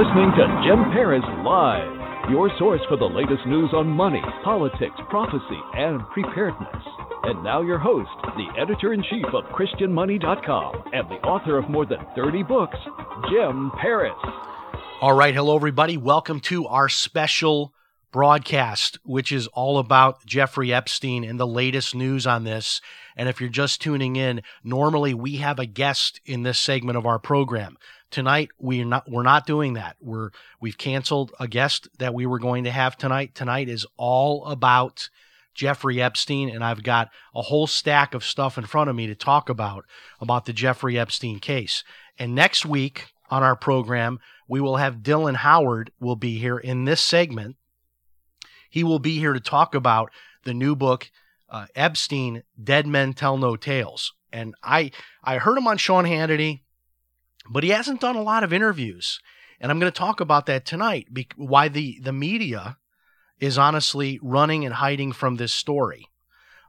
Listening to Jim Paris Live, your source for the latest news on money, politics, prophecy, and preparedness. And now your host, the editor in chief of ChristianMoney.com and the author of more than 30 books, Jim Paris. All right. Hello, everybody. Welcome to our special broadcast, which is all about Jeffrey Epstein and the latest news on this. And if you're just tuning in, normally we have a guest in this segment of our program. Tonight we're not we're not doing that. We're we've canceled a guest that we were going to have tonight. Tonight is all about Jeffrey Epstein, and I've got a whole stack of stuff in front of me to talk about about the Jeffrey Epstein case. And next week on our program, we will have Dylan Howard will be here in this segment. He will be here to talk about the new book uh, Epstein Dead Men Tell No Tales. And I I heard him on Sean Hannity, but he hasn't done a lot of interviews. And I'm going to talk about that tonight. Why the the media is honestly running and hiding from this story.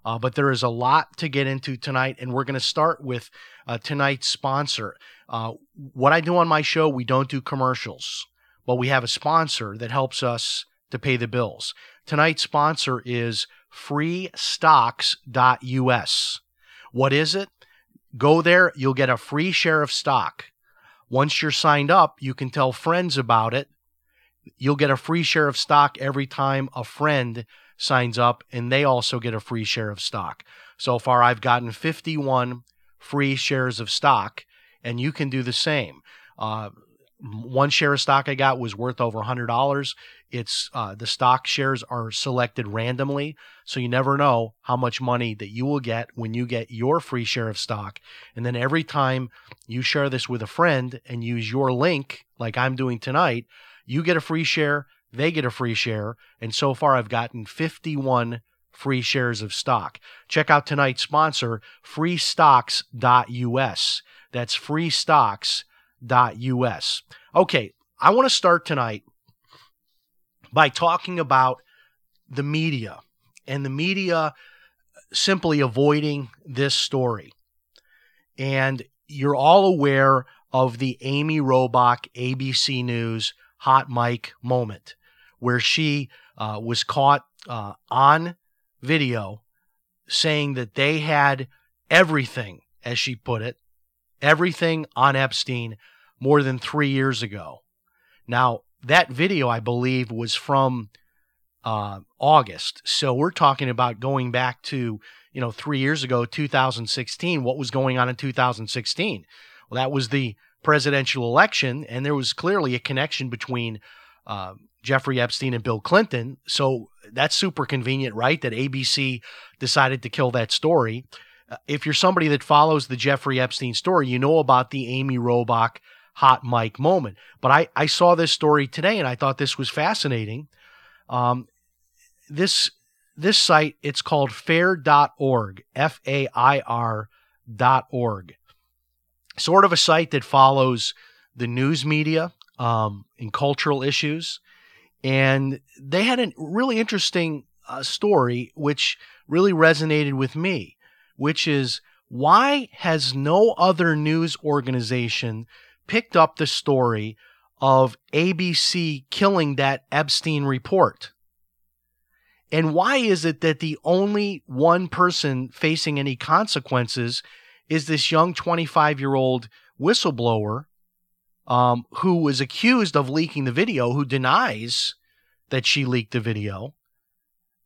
Uh, but there is a lot to get into tonight, and we're going to start with uh, tonight's sponsor. Uh, what I do on my show, we don't do commercials, but we have a sponsor that helps us to pay the bills. Tonight's sponsor is freestocks.us. What is it? Go there, you'll get a free share of stock. Once you're signed up, you can tell friends about it. You'll get a free share of stock every time a friend signs up, and they also get a free share of stock. So far, I've gotten 51 free shares of stock, and you can do the same. Uh, one share of stock I got was worth over $100. It's uh, the stock shares are selected randomly, so you never know how much money that you will get when you get your free share of stock. And then every time you share this with a friend and use your link, like I'm doing tonight, you get a free share, they get a free share, and so far I've gotten 51 free shares of stock. Check out tonight's sponsor, freestocks.us. That's freestocks.us. Okay, I want to start tonight by talking about the media and the media simply avoiding this story. And you're all aware of the Amy Robach ABC News hot mic moment where she uh, was caught uh, on video saying that they had everything, as she put it, everything on Epstein more than three years ago. Now, that video, I believe, was from uh, August. So we're talking about going back to, you know, three years ago, 2016. What was going on in 2016? Well, that was the presidential election, and there was clearly a connection between uh, Jeffrey Epstein and Bill Clinton. So that's super convenient, right? That ABC decided to kill that story. Uh, if you're somebody that follows the Jeffrey Epstein story, you know about the Amy Robach hot mic moment. But I, I saw this story today and I thought this was fascinating. Um, this this site it's called fair.org f-a-i-r dot org sort of a site that follows the news media um, and cultural issues and they had a really interesting uh, story which really resonated with me which is why has no other news organization picked up the story of ABC killing that Epstein report. And why is it that the only one person facing any consequences is this young 25 year old whistleblower um, who was accused of leaking the video, who denies that she leaked the video?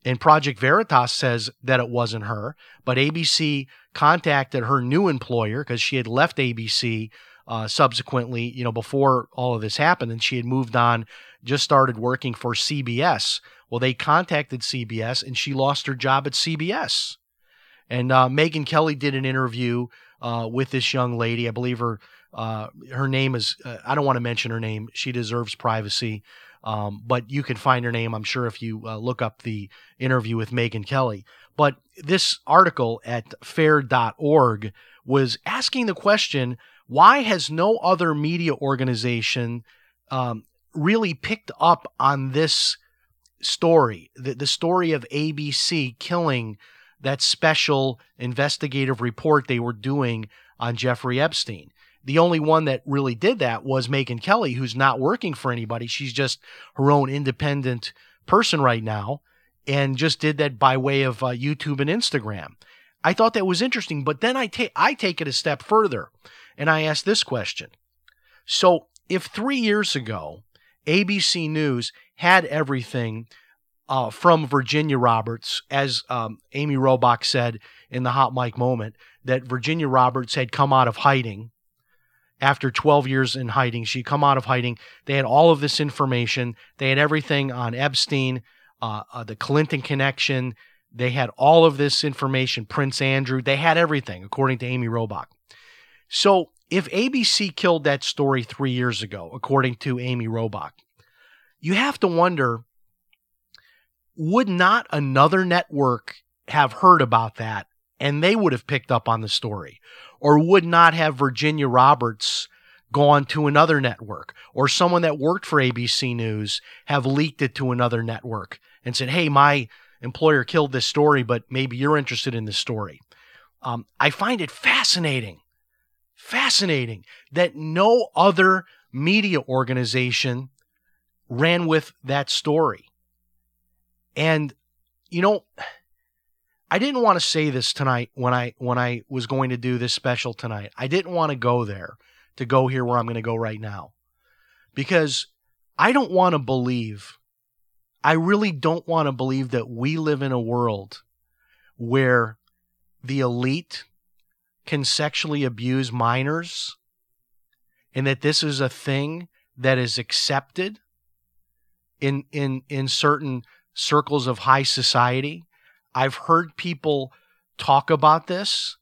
And Project Veritas says that it wasn't her, but ABC contacted her new employer because she had left ABC uh, subsequently, you know, before all of this happened, and she had moved on, just started working for CBS. Well, they contacted CBS, and she lost her job at CBS. And uh, Megyn Kelly did an interview uh, with this young lady. I believe her Uh, her name is, uh, I don't want to mention her name. She deserves privacy. Um, but you can find her name, I'm sure, if you uh, look up the interview with Megyn Kelly. But this article at fair.org was asking the question why has no other media organization um, really picked up on this story, the, the story of ABC killing that special investigative report they were doing on Jeffrey Epstein? The only one that really did that was Megyn Kelly, who's not working for anybody. She's just her own independent person right now and just did that by way of uh, YouTube and Instagram. I thought that was interesting, but then I take I take it a step further and I ask this question. So, if 3 years ago ABC News had everything uh, from Virginia Roberts, as um, Amy Robach said in the hot mic moment, that Virginia Roberts had come out of hiding after 12 years in hiding. She'd come out of hiding. They had all of this information. They had everything on Epstein, uh, uh, the Clinton connection. They had all of this information, Prince Andrew. They had everything, according to Amy Robach. So if ABC killed that story three years ago, according to Amy Robach, you have to wonder would not another network have heard about that and they would have picked up on the story? Or would not have Virginia Roberts gone to another network or someone that worked for ABC News have leaked it to another network and said, hey, my employer killed this story, but maybe you're interested in this story? Um, I find it fascinating, fascinating that no other media organization ran with that story. And, you know, I didn't want to say this tonight when I when I was going to do this special tonight. I didn't want to go there to go here where I'm going to go right now. Because I don't want to believe I really don't want to believe that we live in a world where the elite can sexually abuse minors and that this is a thing that is accepted in in in certain circles of high society. I've heard people talk about this.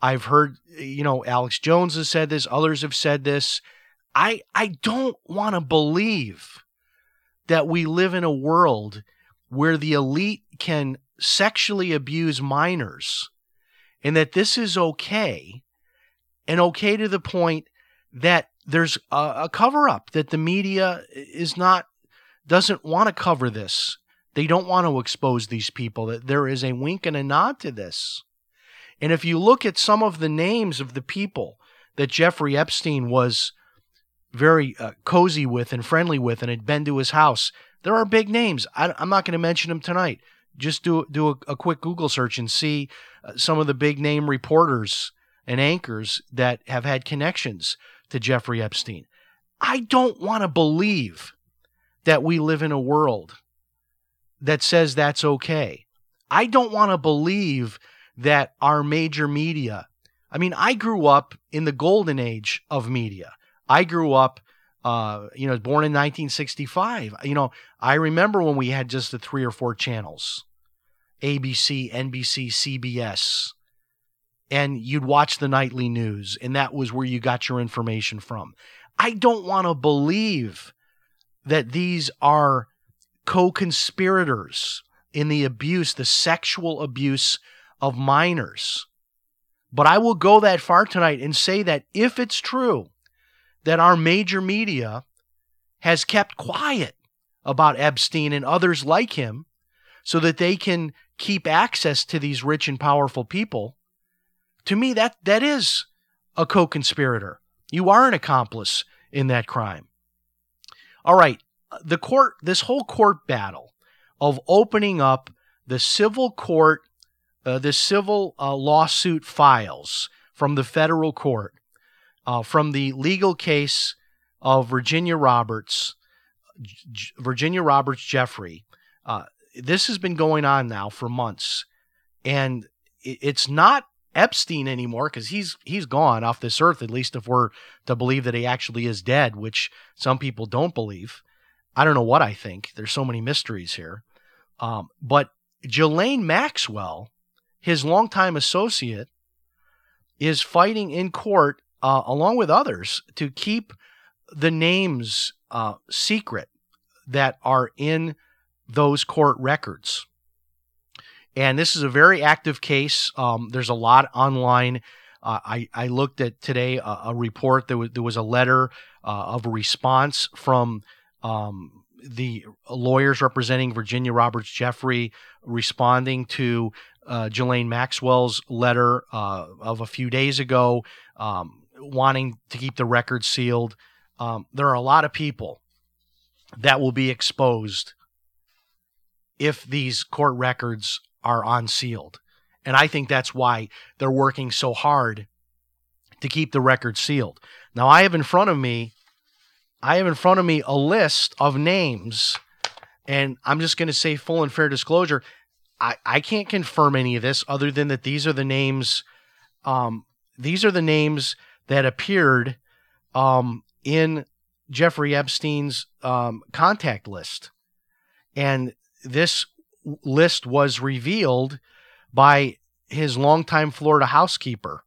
I've heard you know Alex Jones has said this, others have said this. I I don't want to believe that we live in a world where the elite can sexually abuse minors and that this is okay and okay to the point that there's a, a cover up that the media is not doesn't want to cover this. They don't want to expose these people. That there is a wink and a nod to this. And if you look at some of the names of the people that Jeffrey Epstein was very uh, cozy with and friendly with and had been to his house, there are big names. I, am not going to mention them tonight. Just do do a, a quick Google search and see uh, some of the big name reporters and anchors that have had connections to Jeffrey Epstein. I don't want to believe that we live in a world that says that's okay. I don't want to believe that our major media, I mean, I grew up in the golden age of media. I grew up, uh, you know, born in 1965. You know, I remember when we had just the three or four channels ABC, NBC, CBS. And you'd watch the nightly news, and that was where you got your information from. I don't want to believe that these are co conspirators in the abuse, the sexual abuse of minors. But I will go that far tonight and say that if it's true that our major media has kept quiet about Epstein and others like him so that they can keep access to these rich and powerful people, to me that that is a co-conspirator. You are an accomplice in that crime. All right, the court, this whole court battle of opening up the civil court, uh, the civil uh, lawsuit files from the federal court, uh, from the legal case of Virginia Roberts, Virginia Roberts Giuffre. Uh, this has been going on now for months, and it's not Epstein anymore because he's he's gone off this earth. At least if we're to believe that he actually is dead, which some people don't believe. I don't know what I think. There's so many mysteries here. Um, but Ghislaine Maxwell, his longtime associate, is fighting in court uh, along with others, to keep the names uh, secret that are in those court records. And this is a very active case. Um, there's a lot online. Uh, I, I looked at today a, a report. There was, there was a letter uh, of response from um, the lawyers representing Virginia Roberts Giuffre responding to uh, Ghislaine Maxwell's letter uh, of a few days ago, um, wanting to keep the record sealed. Um, there are a lot of people that will be exposed if these court records are unsealed. And I think that's why they're working so hard to keep the record sealed. Now, I have in front of me, I have in front of me a list of names, and I'm just going to say full and fair disclosure. I, I can't confirm any of this other than that these are the names, um, these are the names that appeared um, in Jeffrey Epstein's um, contact list. And this list was revealed by his longtime Florida housekeeper.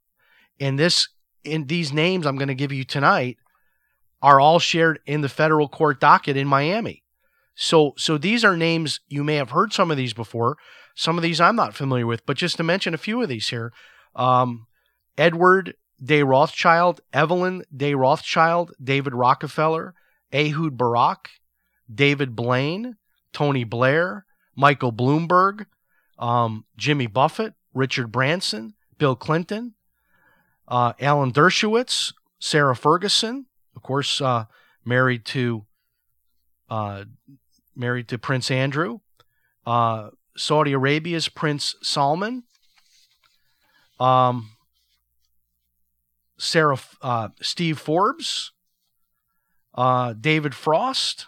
And this in these names I'm going to give you tonight are all shared in the federal court docket in Miami. So so these are names you may have heard some of these before. Some of these I'm not familiar with, but just to mention a few of these here. Um, Edward de Rothschild, Evelyn de Rothschild, David Rockefeller, Ehud Barak, David Blaine, Tony Blair, Michael Bloomberg, um, Jimmy Buffett, Richard Branson, Bill Clinton, uh, Alan Dershowitz, Sarah Ferguson, of course, uh, married to uh, married to Prince Andrew, uh, Saudi Arabia's Prince Salman, um, Sarah, uh, Steve Forbes, uh, David Frost,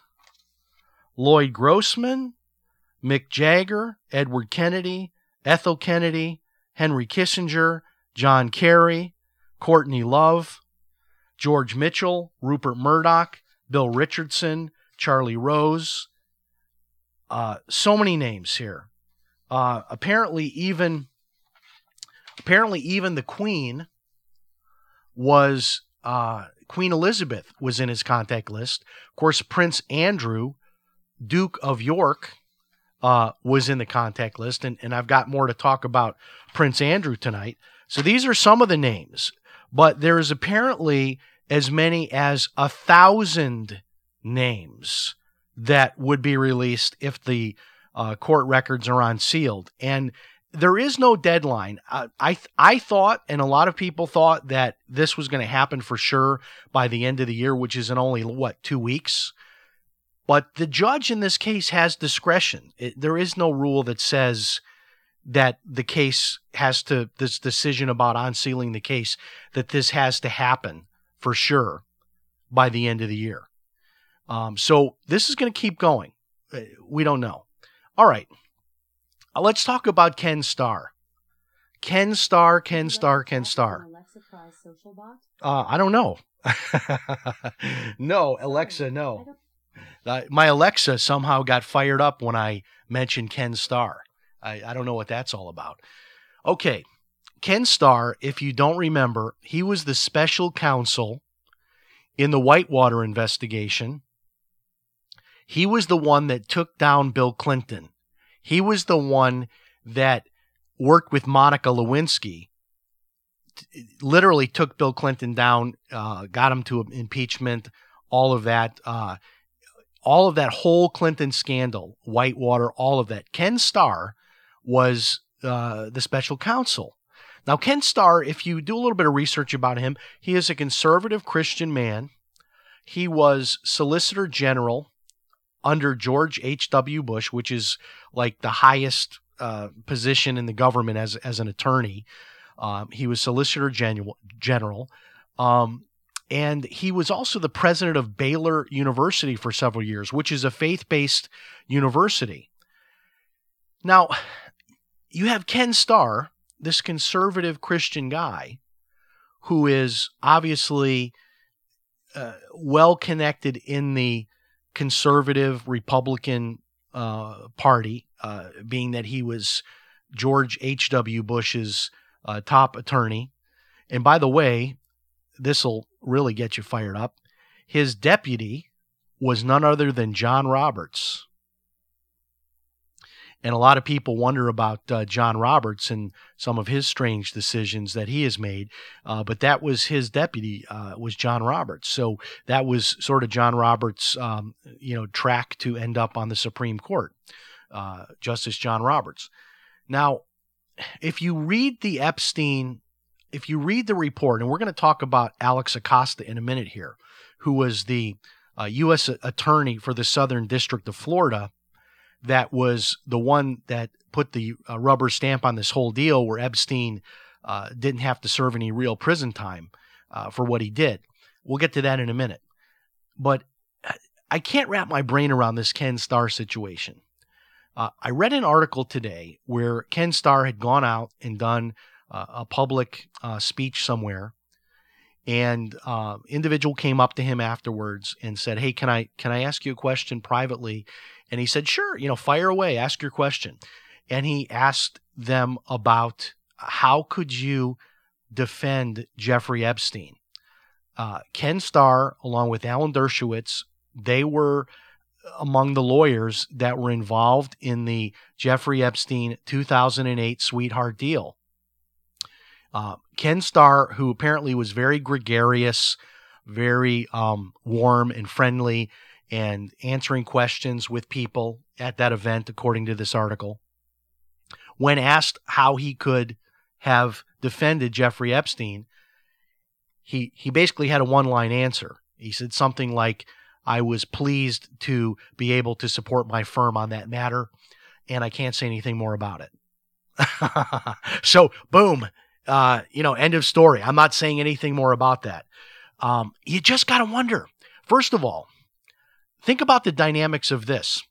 Lloyd Grossman, Mick Jagger, Edward Kennedy, Ethel Kennedy, Henry Kissinger, John Kerry, Courtney Love, George Mitchell, Rupert Murdoch, Bill Richardson, Charlie Rose. Uh, so many names here. Uh, apparently, even apparently even the Queen was uh, Queen Elizabeth was in his contact list. Of course, Prince Andrew, Duke of York, uh, was in the contact list, and, and I've got more to talk about Prince Andrew tonight. So these are some of the names, but there is apparently as many as a thousand names that would be released if the uh, court records are unsealed. And there is no deadline. I I thought, and a lot of people thought that this was going to happen for sure by the end of the year, which is in only what two weeks. But the judge in this case has discretion. It, there is no rule that says that the case has to this decision about unsealing the case that this has to happen for sure by the end of the year. Um, so this is going to keep going. Uh, we don't know. All right. Uh, let's talk about Ken Starr. Ken Starr, Ken Starr, Ken Starr. Uh, I don't know. no, Alexa, no. Uh, my Alexa somehow got fired up when I mentioned Ken Starr. I, I don't know what that's all about. Okay, Ken Starr, if you don't remember, he was the special counsel in the Whitewater investigation. He was the one that took down Bill Clinton. He was the one that worked with Monica Lewinsky, literally took Bill Clinton down, uh, got him to impeachment, all of that. Uh, all of that whole Clinton scandal, Whitewater, all of that. Ken Starr was uh, the special counsel. Now, Ken Starr, if you do a little bit of research about him, he is a conservative Christian man. He was Solicitor General under George H.W. Bush, which is like the highest uh, position in the government as, as an attorney. Um, he was Solicitor General. general um, and he was also the president of Baylor University for several years, which is a faith based university. Now, you have Ken Starr, this conservative Christian guy, who is obviously uh, well connected in the conservative Republican uh, Party, uh, being that he was George H.W. Bush's uh, top attorney. And by the way, this will really get you fired up. His deputy was none other than John Roberts. And a lot of people wonder about uh, John Roberts and some of his strange decisions that he has made. Uh, but that was his deputy, uh, was John Roberts. So that was sort of John Roberts' um, you know track to end up on the Supreme Court, uh, Justice John Roberts. Now, if you read the Epstein, if you read the report, and we're going to talk about Alex Acosta in a minute here, who was the U.S. Uh, attorney for the Southern District of Florida that was the one that put the uh, rubber stamp on this whole deal where Epstein uh, didn't have to serve any real prison time uh, for what he did. We'll get to that in a minute. But uh, I can't wrap my brain around this Ken Starr situation. Uh, I read an article today where Ken Starr had gone out and done uh, a public speech somewhere and individual came up to him afterwards and said hey can i can i ask you a question privately and he said, Sure, you know, fire away, ask your question. And he asked them about how could you defend Jeffrey Epstein. Uh, Ken Starr, along with Alan Dershowitz, they were among the lawyers that were involved in the Jeffrey Epstein 2008 sweetheart deal. Uh, Ken Starr, who apparently was very gregarious, very um, warm and friendly, and answering questions with people at that event, according to this article. When asked how he could have defended Jeffrey Epstein, he, he basically had a one line answer. He said something like, I was pleased to be able to support my firm on that matter, and I can't say anything more about it. so, boom, uh, you know, end of story. I'm not saying anything more about that. Um, you just got to wonder. First of all, Think about the dynamics of this.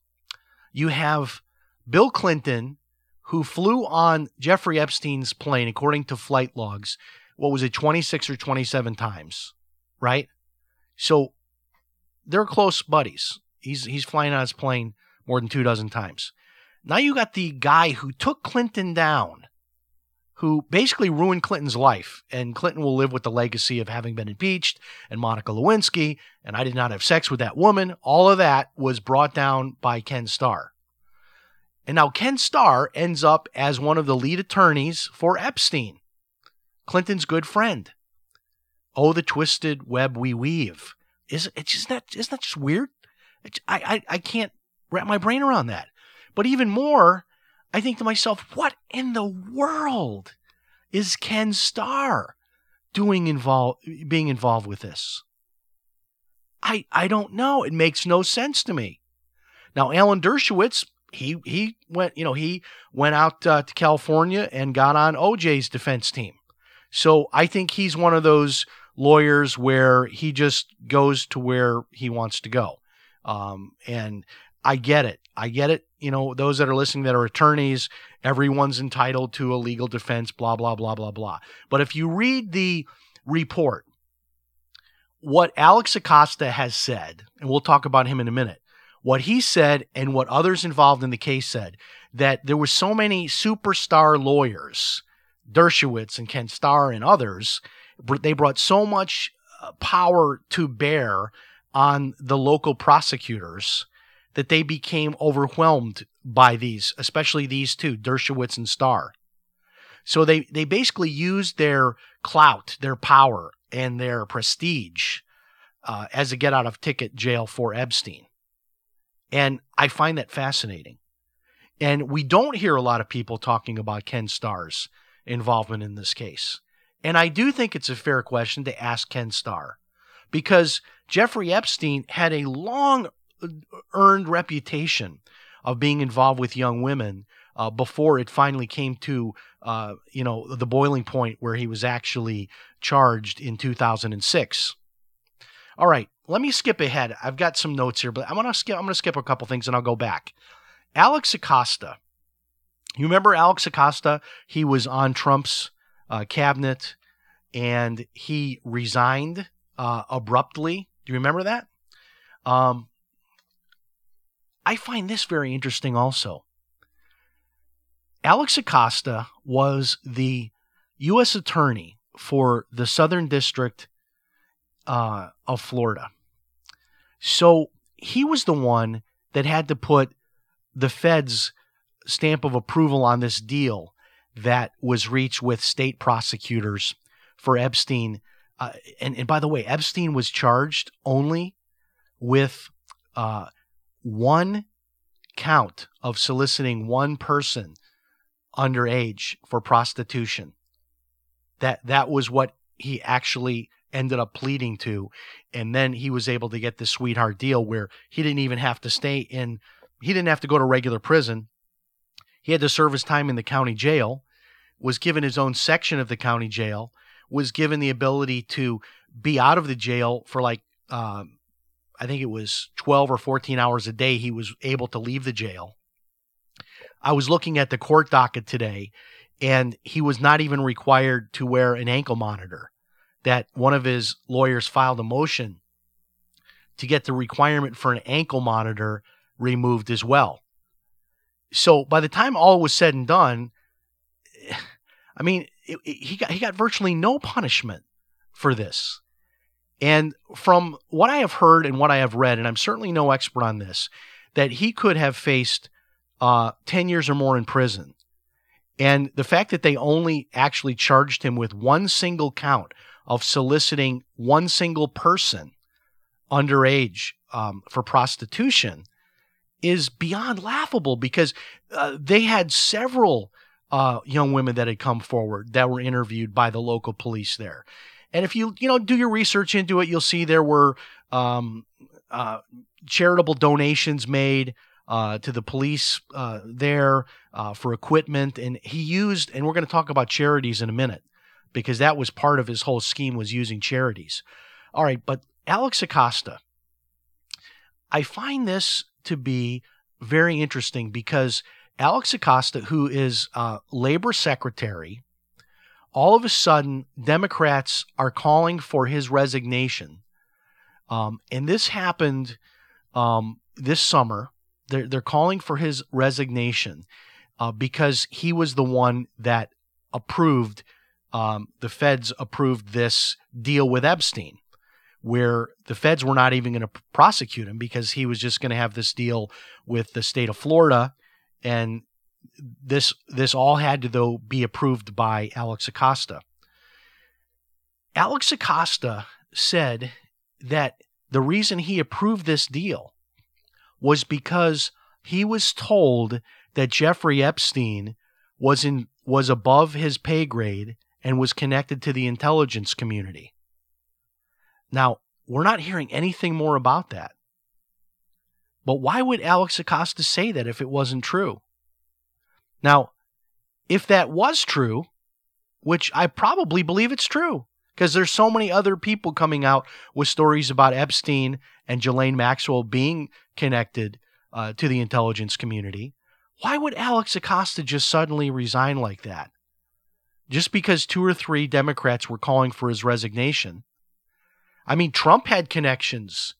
You have Bill Clinton, who flew on Jeffrey Epstein's plane, according to flight logs, what was it, 26 or 27 times, right? So they're close buddies. He's, he's flying on his plane more than two dozen times. Now you got the guy who took Clinton down who basically ruined Clinton's life. And Clinton will live with the legacy of having been impeached and Monica Lewinsky, and I did not have sex with that woman. All of that was brought down by Ken Starr. And now Ken Starr ends up as one of the lead attorneys for Epstein, Clinton's good friend. Oh, the twisted web we weave. Is it just that isn't that just weird? I, I I can't wrap my brain around that. But even more, I think to myself, what in the world is Ken Starr doing involved being involved with this? I I don't know. It makes no sense to me. Now, Alan Dershowitz, he he went, you know, he went out uh, to California and got on OJ's defense team. So I think he's one of those lawyers where he just goes to where he wants to go. Um, and I get it. I get it. You know, those that are listening that are attorneys, everyone's entitled to a legal defense, blah, blah, blah, blah, blah. But if you read the report, what Alex Acosta has said, and we'll talk about him in a minute, what he said and what others involved in the case said, that there were so many superstar lawyers, Dershowitz and Ken Starr and others, they brought so much uh, power to bear on the local prosecutors that they became overwhelmed by these, especially these two, Dershowitz and Starr. So they, they basically used their clout, their power, and their prestige uh, as a get out of ticket jail for Epstein. And I find that fascinating. And we don't hear a lot of people talking about Ken Starr's involvement in this case. And I do think it's a fair question to ask Ken Starr because Jeffrey Epstein had a long earned reputation of being involved with young women uh, before it finally came to uh, you know the boiling point where he was actually charged in 2006. All right, let me skip ahead. I've got some notes here, but I'm gonna skip. I'm gonna skip a couple things and I'll go back. Alex Acosta. You remember Alex Acosta? He was on Trump's uh, cabinet and he resigned uh, abruptly. Do you remember that? Um, I find this very interesting also. Alex Acosta was the U.S. Attorney for the Southern District uh, of Florida. So he was the one that had to put the Fed's stamp of approval on this deal that was reached with state prosecutors for Epstein. Uh, and, and by the way, Epstein was charged only with uh, one count of soliciting one person underage for prostitution. That that was what he actually ended up pleading to, and then he was able to get the sweetheart deal where he didn't even have to stay in. He didn't have to go to regular prison. He had to serve his time in the county jail. Was given his own section of the county jail. Was given the ability to be out of the jail for like um, I think it was 12 or 14 hours a day. He was able to leave the jail. I was looking at the court docket today, and he was not even required to wear an ankle monitor. That one of his lawyers filed a motion to get the requirement for an ankle monitor removed as well. So by the time all was said and done, I mean, it, it, he got he got virtually no punishment for this. And from what I have heard and what I have read, and I'm certainly no expert on this, that he could have faced uh, 10 years or more in prison. And the fact that they only actually charged him with one single count of soliciting one single person underage um, for prostitution is beyond laughable because uh, they had several uh, young women that had come forward that were interviewed by the local police there. And if you you know do your research into it, you'll see there were um, uh, charitable donations made uh, to the police uh, there uh, for equipment, and he used. And we're going to talk about charities in a minute because that was part of his whole scheme was using charities. All right, but Alex Acosta, I find this to be very interesting because Alex Acosta, who is uh, labor secretary all of a sudden, Democrats are calling for his resignation. Um, and this happened um, this summer. They're, they're calling for his resignation uh, because he was the one that approved, um, the feds approved this deal with Epstein, where the feds were not even going to prosecute him because he was just going to have this deal with the state of Florida and this this all had to though be approved by Alex Acosta. Alex Acosta said that the reason he approved this deal was because he was told that Jeffrey Epstein was in was above his pay grade and was connected to the intelligence community. Now, we're not hearing anything more about that. But why would Alex Acosta say that if it wasn't true? Now, if that was true, which I probably believe it's true, because there's so many other people coming out with stories about Epstein and Ghislaine Maxwell being connected uh, to the intelligence community. Why would Alex Acosta just suddenly resign like that? Just because two or three Democrats were calling for his resignation. I mean, Trump had connections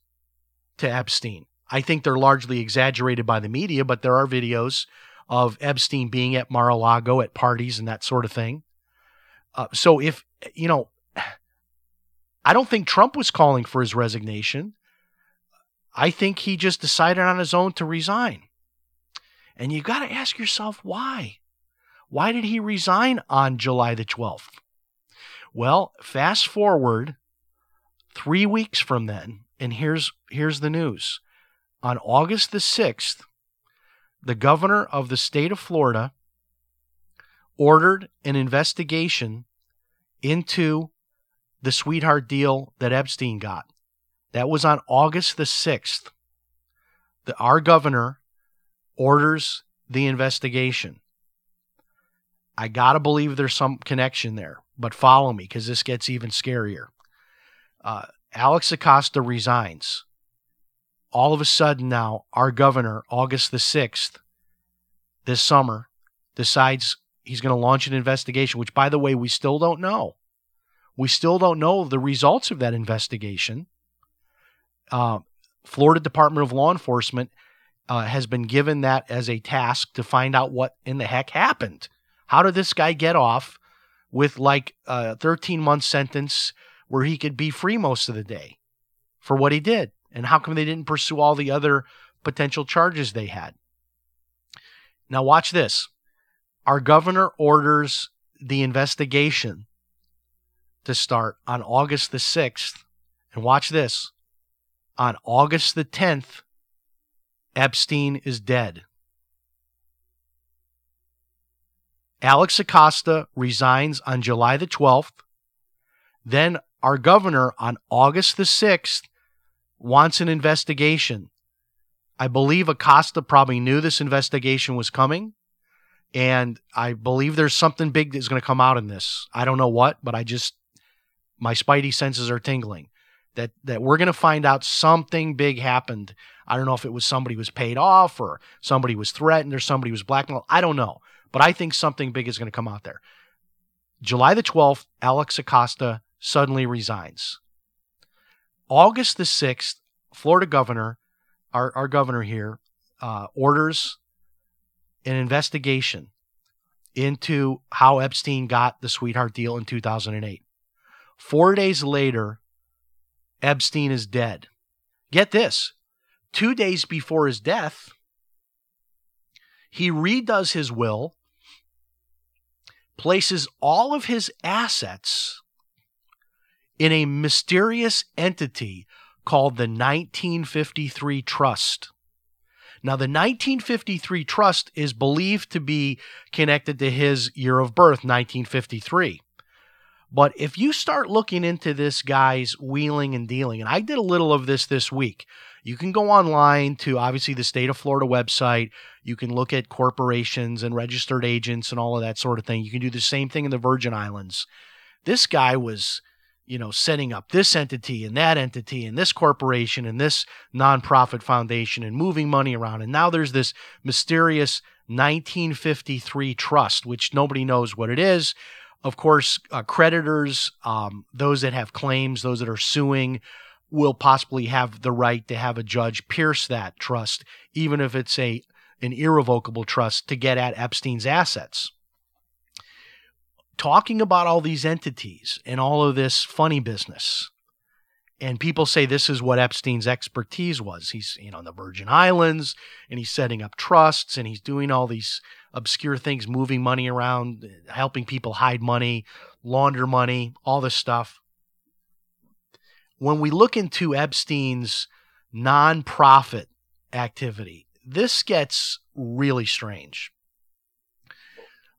to Epstein. I think they're largely exaggerated by the media, but there are videos of Epstein being at Mar-a-Lago at parties and that sort of thing. Uh, so if you know, I don't think Trump was calling for his resignation. I think he just decided on his own to resign. And you got to ask yourself why. Why did he resign on July the 12th? Well, fast forward 3 weeks from then, and here's here's the news. On August the 6th, the governor of the state of Florida ordered an investigation into the sweetheart deal that Epstein got. That was on August the 6th. The, our governor orders the investigation. I got to believe there's some connection there, but follow me because this gets even scarier. Uh, Alex Acosta resigns all of a sudden now our governor, August the 6th, this summer, decides he's going to launch an investigation, which, by the way, we still don't know. We still don't know the results of that investigation. Uh, Florida Department of Law Enforcement uh, has been given that as a task to find out what in the heck happened. How did this guy get off with like a 13 month sentence where he could be free most of the day for what he did. And how come they didn't pursue all the other potential charges they had? Now, watch this. Our governor orders the investigation to start on August the 6th. And watch this. On August the 10th, Epstein is dead. Alex Acosta resigns on July the 12th. Then our governor on August the 6th wants an investigation. I believe Acosta probably knew this investigation was coming. And I believe there's something big that's going to come out in this. I don't know what, but I just, my spidey senses are tingling that, that we're going to find out something big happened. I don't know if it was somebody was paid off or somebody was threatened or somebody was blackmailed. I don't know, but I think something big is going to come out there. July the 12th, Alex Acosta suddenly resigns. August the 6th, Florida governor, our, our governor here, uh, orders an investigation into how Epstein got the sweetheart deal in 2008. Four days later, Epstein is dead. Get this two days before his death, he redoes his will, places all of his assets in a mysterious entity called the 1953 Trust. Now, the 1953 Trust is believed to be connected to his year of birth, 1953. But if you start looking into this guy's wheeling and dealing, and I did a little of this this week, you can go online to obviously the state of Florida website. You can look at corporations and registered agents and all of that sort of thing. You can do the same thing in the Virgin Islands. This guy was you know, setting up this entity and that entity and this corporation and this nonprofit foundation and moving money around. And now there's this mysterious 1953 trust, which nobody knows what it is. Of course, uh, creditors, um, those that have claims, those that are suing, will possibly have the right to have a judge pierce that trust, even if it's a an irrevocable trust to get at Epstein's assets talking about all these entities and all of this funny business. And people say this is what Epstein's expertise was. He's, you know, in the Virgin Islands and he's setting up trusts and he's doing all these obscure things, moving money around, helping people hide money, launder money, all this stuff. When we look into Epstein's nonprofit activity, this gets really strange.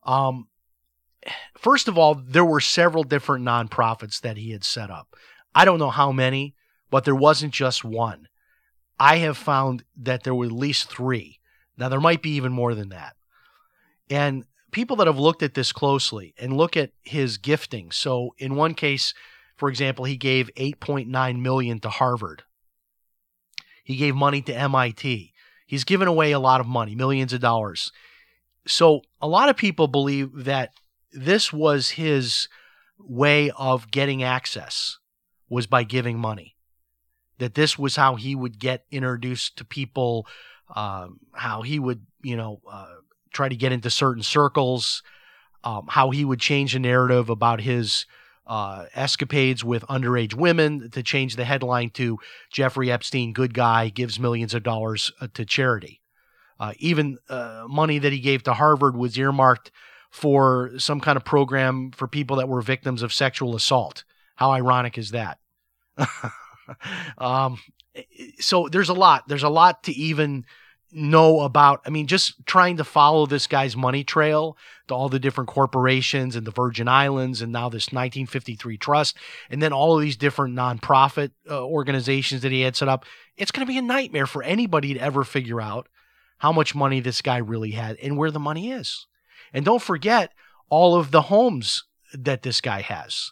Um, first of all, there were several different nonprofits that he had set up. I don't know how many, but there wasn't just one. I have found that there were at least three. Now, there might be even more than that. And people that have looked at this closely and look at his gifting. So, in one case, for example, he gave 8.9 million to Harvard. He gave money to MIT. He's given away a lot of money, millions of dollars. So, a lot of people believe that this was his way of getting access was by giving money that this was how he would get introduced to people um, how he would you know uh, try to get into certain circles um, how he would change the narrative about his uh, escapades with underage women to change the headline to Jeffrey Epstein, good guy, gives millions of dollars uh, to charity. Uh, even uh, money that he gave to Harvard was earmarked for some kind of program for people that were victims of sexual assault. How ironic is that? um, so there's a lot. There's a lot to even know about. I mean, just trying to follow this guy's money trail to all the different corporations and the Virgin Islands, and now this 1953 trust, and then all of these different nonprofit uh, organizations that he had set up. It's going to be a nightmare for anybody to ever figure out how much money this guy really had and where the money is. And don't forget all of the homes that this guy has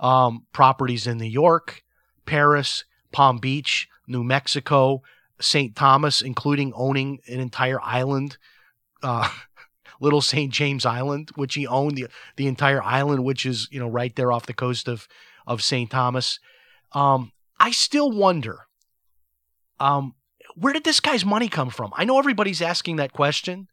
um, properties in New York, Paris, Palm Beach, New Mexico, St. Thomas, including owning an entire island, uh, Little St. James Island, which he owned the the entire island, which is you know right there off the coast of of St. Thomas. Um, I still wonder, um, where did this guy's money come from? I know everybody's asking that question,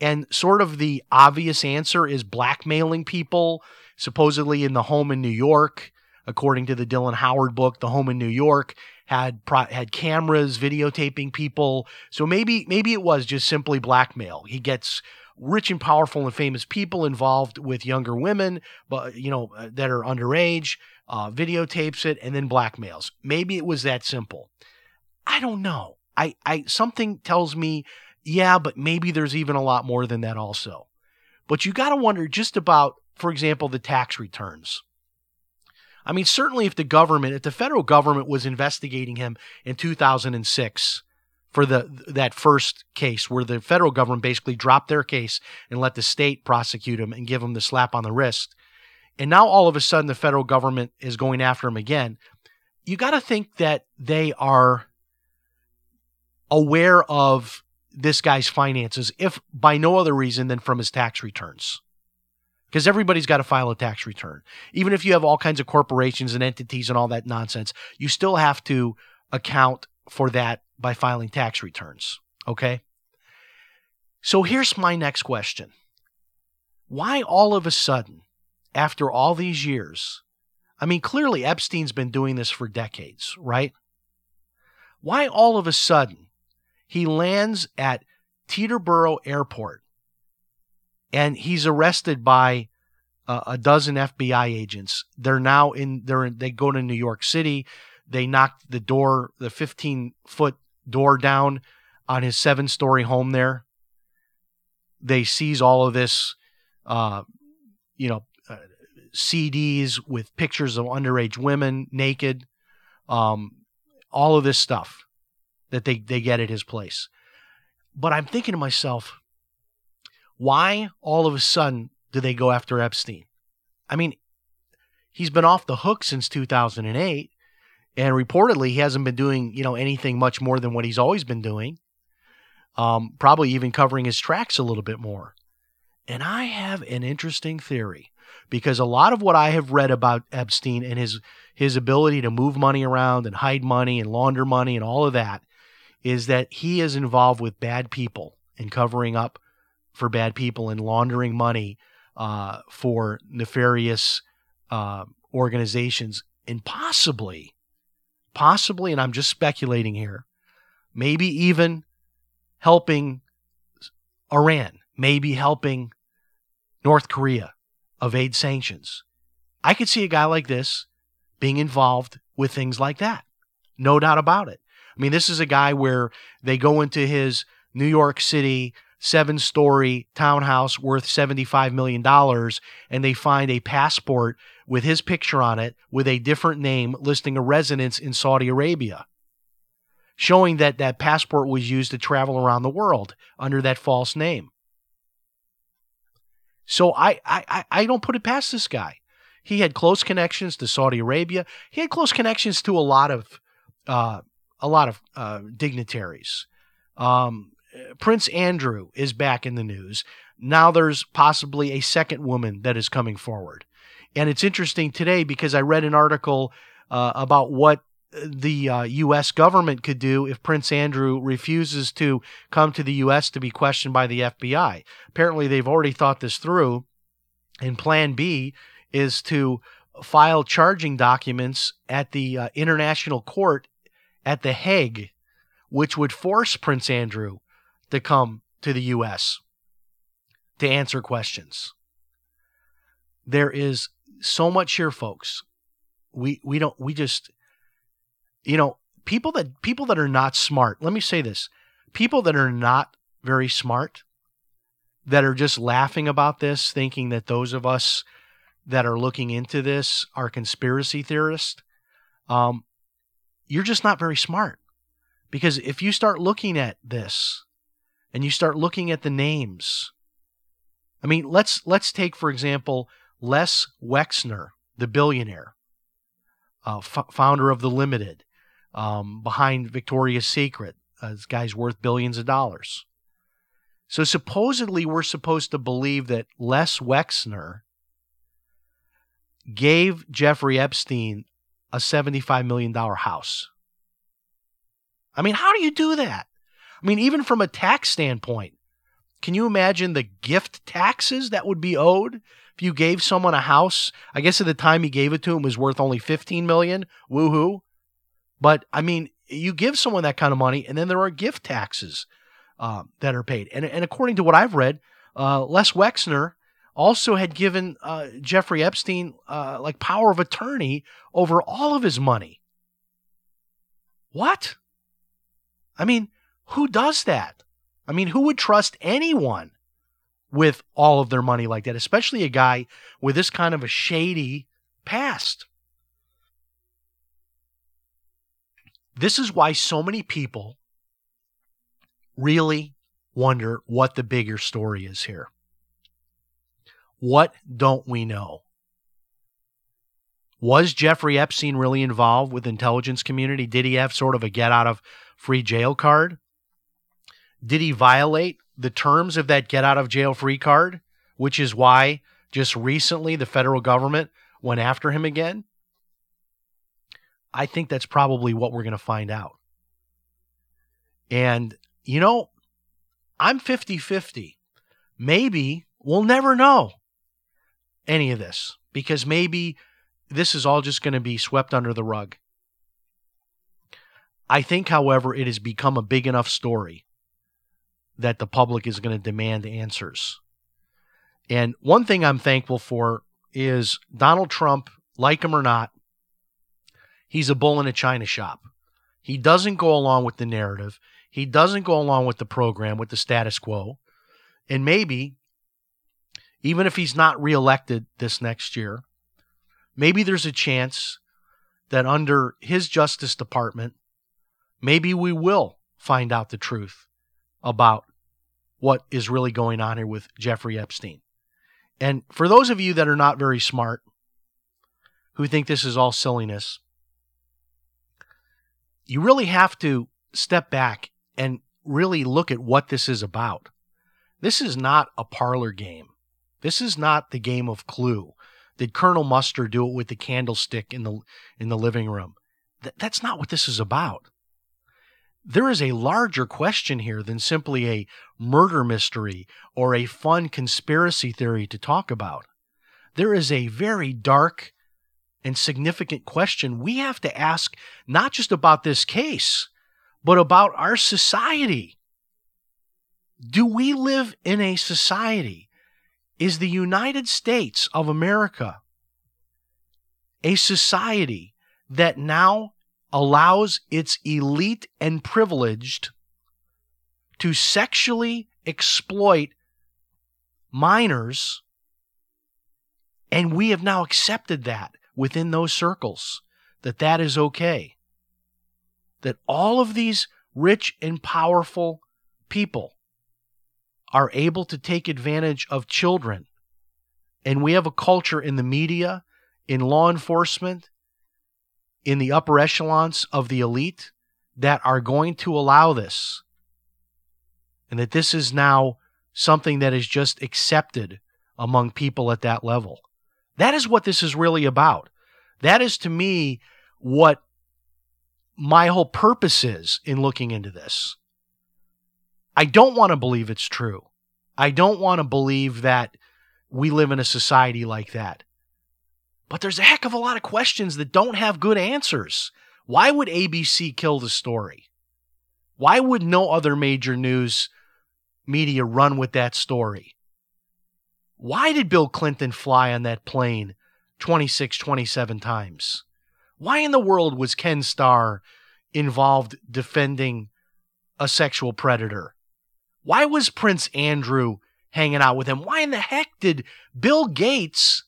and sort of the obvious answer is blackmailing people, supposedly in the home in New York. according to the Dylan Howard book, The Home in New York had pro- had cameras videotaping people. So maybe maybe it was just simply blackmail. He gets rich and powerful and famous people involved with younger women, but you know uh, that are underage, uh, videotapes it and then blackmails. Maybe it was that simple. I don't know. I, I something tells me, yeah, but maybe there's even a lot more than that also. But you got to wonder just about, for example, the tax returns. I mean, certainly if the government, if the federal government was investigating him in 2006 for the that first case where the federal government basically dropped their case and let the state prosecute him and give him the slap on the wrist, and now all of a sudden the federal government is going after him again, you got to think that they are aware of this guy's finances, if by no other reason than from his tax returns. Because everybody's got to file a tax return. Even if you have all kinds of corporations and entities and all that nonsense, you still have to account for that by filing tax returns. Okay? So here's my next question Why all of a sudden, after all these years, I mean, clearly Epstein's been doing this for decades, right? Why all of a sudden he lands at Teterboro Airport and he's arrested by uh, a dozen FBI agents. They're now in they're in, they go to New York City. They knock the door, the 15 foot door down on his seven story home there. They seize all of this, uh, you know, uh, CDs with pictures of underage women naked, um, all of this stuff that they, they get at his place. But I'm thinking to myself, why all of a sudden do they go after Epstein? I mean, he's been off the hook since 2008 and reportedly he hasn't been doing, you know, anything much more than what he's always been doing. Um, probably even covering his tracks a little bit more. And I have an interesting theory because a lot of what I have read about Epstein and his his ability to move money around and hide money and launder money and all of that is that he is involved with bad people and covering up for bad people and laundering money uh, for nefarious uh, organizations and possibly, possibly, and I'm just speculating here, maybe even helping Iran, maybe helping North Korea evade sanctions. I could see a guy like this being involved with things like that. No doubt about it. I mean, this is a guy where they go into his New York City seven story townhouse worth $75 million and they find a passport with his picture on it with a different name listing a residence in Saudi Arabia, showing that that passport was used to travel around the world under that false name. So I, I, I don't put it past this guy. He had close connections to Saudi Arabia. He had close connections to a lot of uh, a lot of uh, dignitaries. Um, Prince Andrew is back in the news. Now there's possibly a second woman that is coming forward. And it's interesting today because I read an article uh, about what the uh, U.S. government could do if Prince Andrew refuses to come to the U.S. to be questioned by the FBI. Apparently, they've already thought this through. And plan B is to file charging documents at the uh, International Court at The Hague, which would force Prince Andrew to come to the U.S. to answer questions. There is so much here, folks. We we don't we just you know people that people that are not smart. Let me say this: people that are not very smart, that are just laughing about this, thinking that those of us that are looking into this are conspiracy theorists. Um, you're just not very smart. Because if you start looking at this and you start looking at the names, I mean, let's let's take for example Les Wexner, the billionaire, uh, f- founder of the Limited, um, behind Victoria's Secret. Uh, this guy's worth billions of dollars. So supposedly, we're supposed to believe that Les Wexner gave Jeffrey Epstein a $75 million house. I mean, how do you do that? I mean, even from a tax standpoint, can you imagine the gift taxes that would be owed if you gave someone a house, I guess at the time he gave it to him was worth only 15 million. Woohoo. But I mean, you give someone that kind of money, and then there are gift taxes uh, that are paid. And, and according to what I've read, uh, Les Wexner also had given uh, Jeffrey Epstein uh, like power of attorney over all of his money. What? I mean, who does that? I mean, who would trust anyone with all of their money like that, especially a guy with this kind of a shady past? This is why so many people really wonder what the bigger story is here. What don't we know? Was Jeffrey Epstein really involved with intelligence community? Did he have sort of a get out of free jail card? Did he violate the terms of that get out of jail free card, which is why just recently the federal government went after him again? I think that's probably what we're going to find out. And, you know, I'm 50 50. Maybe we'll never know any of this because maybe this is all just going to be swept under the rug. I think, however, it has become a big enough story that the public is going to demand answers. And one thing I'm thankful for is Donald Trump, like him or not, he's a bull in a china shop. He doesn't go along with the narrative. He doesn't go along with the program, with the status quo. And maybe, even if he's not reelected this next year, maybe there's a chance that under his Justice Department, maybe we will find out the truth about what is really going on here with Jeffrey Epstein. And for those of you that are not very smart, who think this is all silliness, you really have to step back and really look at what this is about. This is not a parlor game. This is not the game of Clue. Did Colonel Mustard do it with the candlestick in the in the living room? Th- that's not what this is about. There is a larger question here than simply a murder mystery or a fun conspiracy theory to talk about. There is a very dark and significant question we have to ask not just about this case, but about our society. Do we live in a society is the United States of America a society that now allows its elite and privileged to sexually exploit minors, and we have now accepted that within those circles, that that is okay. That all of these rich and powerful people are able to take advantage of children. And we have a culture in the media, in law enforcement, in the upper echelons of the elite that are going to allow this. And that this is now something that is just accepted among people at that level. That is what this is really about. That is to me what my whole purpose is in looking into this. I don't want to believe it's true. I don't want to believe that we live in a society like that. But there's a heck of a lot of questions that don't have good answers. Why would ABC kill the story? Why would no other major news media run with that story? Why did Bill Clinton fly on that plane 26, 27 times? Why in the world was Ken Starr involved defending a sexual predator? Why was Prince Andrew hanging out with him? Why in the heck did Bill Gates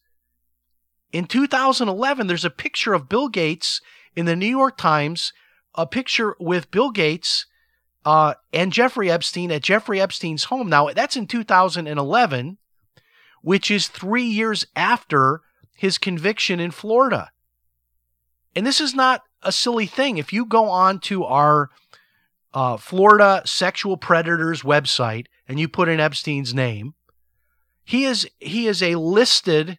in 2011? There's a picture of Bill Gates in the New York Times, a picture with Bill Gates uh, and Jeffrey Epstein at Jeffrey Epstein's home. Now, that's in 2011, which is three years after his conviction in Florida. And this is not a silly thing. If you go on to our uh, Florida sexual predators website and you put in Epstein's name, he is he is a listed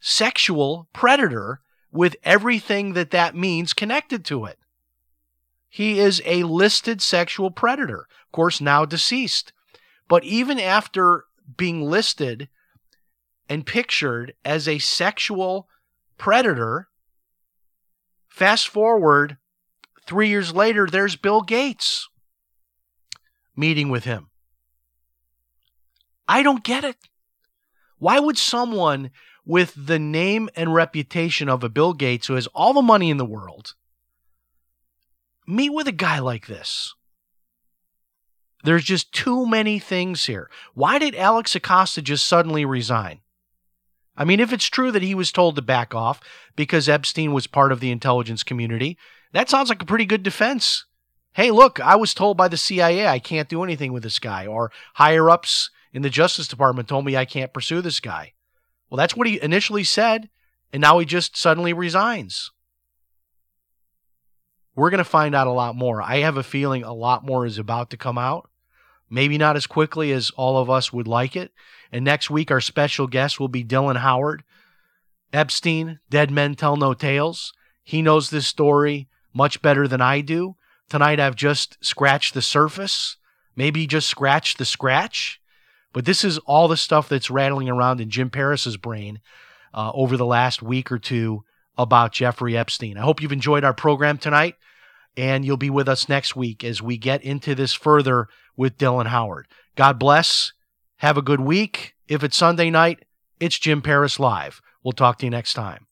sexual predator with everything that that means connected to it. He is a listed sexual predator, of course, now deceased. But even after being listed and pictured as a sexual predator. Fast forward three years later, there's Bill Gates meeting with him. I don't get it. Why would someone with the name and reputation of a Bill Gates who has all the money in the world meet with a guy like this? There's just too many things here. Why did Alex Acosta just suddenly resign? I mean, if it's true that he was told to back off because Epstein was part of the intelligence community, that sounds like a pretty good defense. Hey, look, I was told by the CIA I can't do anything with this guy, or higher ups in the Justice Department told me I can't pursue this guy. Well, that's what he initially said, and now he just suddenly resigns. We're going to find out a lot more. I have a feeling a lot more is about to come out. Maybe not as quickly as all of us would like it. And next week, our special guest will be Dylan Howard. Epstein, Dead Men Tell No Tales. He knows this story much better than I do. Tonight, I've just scratched the surface, maybe just scratched the scratch. But this is all the stuff that's rattling around in Jim Paris's brain uh, over the last week or two about Jeffrey Epstein. I hope you've enjoyed our program tonight, and you'll be with us next week as we get into this further with Dylan Howard. God bless. Have a good week. If it's Sunday night, it's Jim Paris Live. We'll talk to you next time.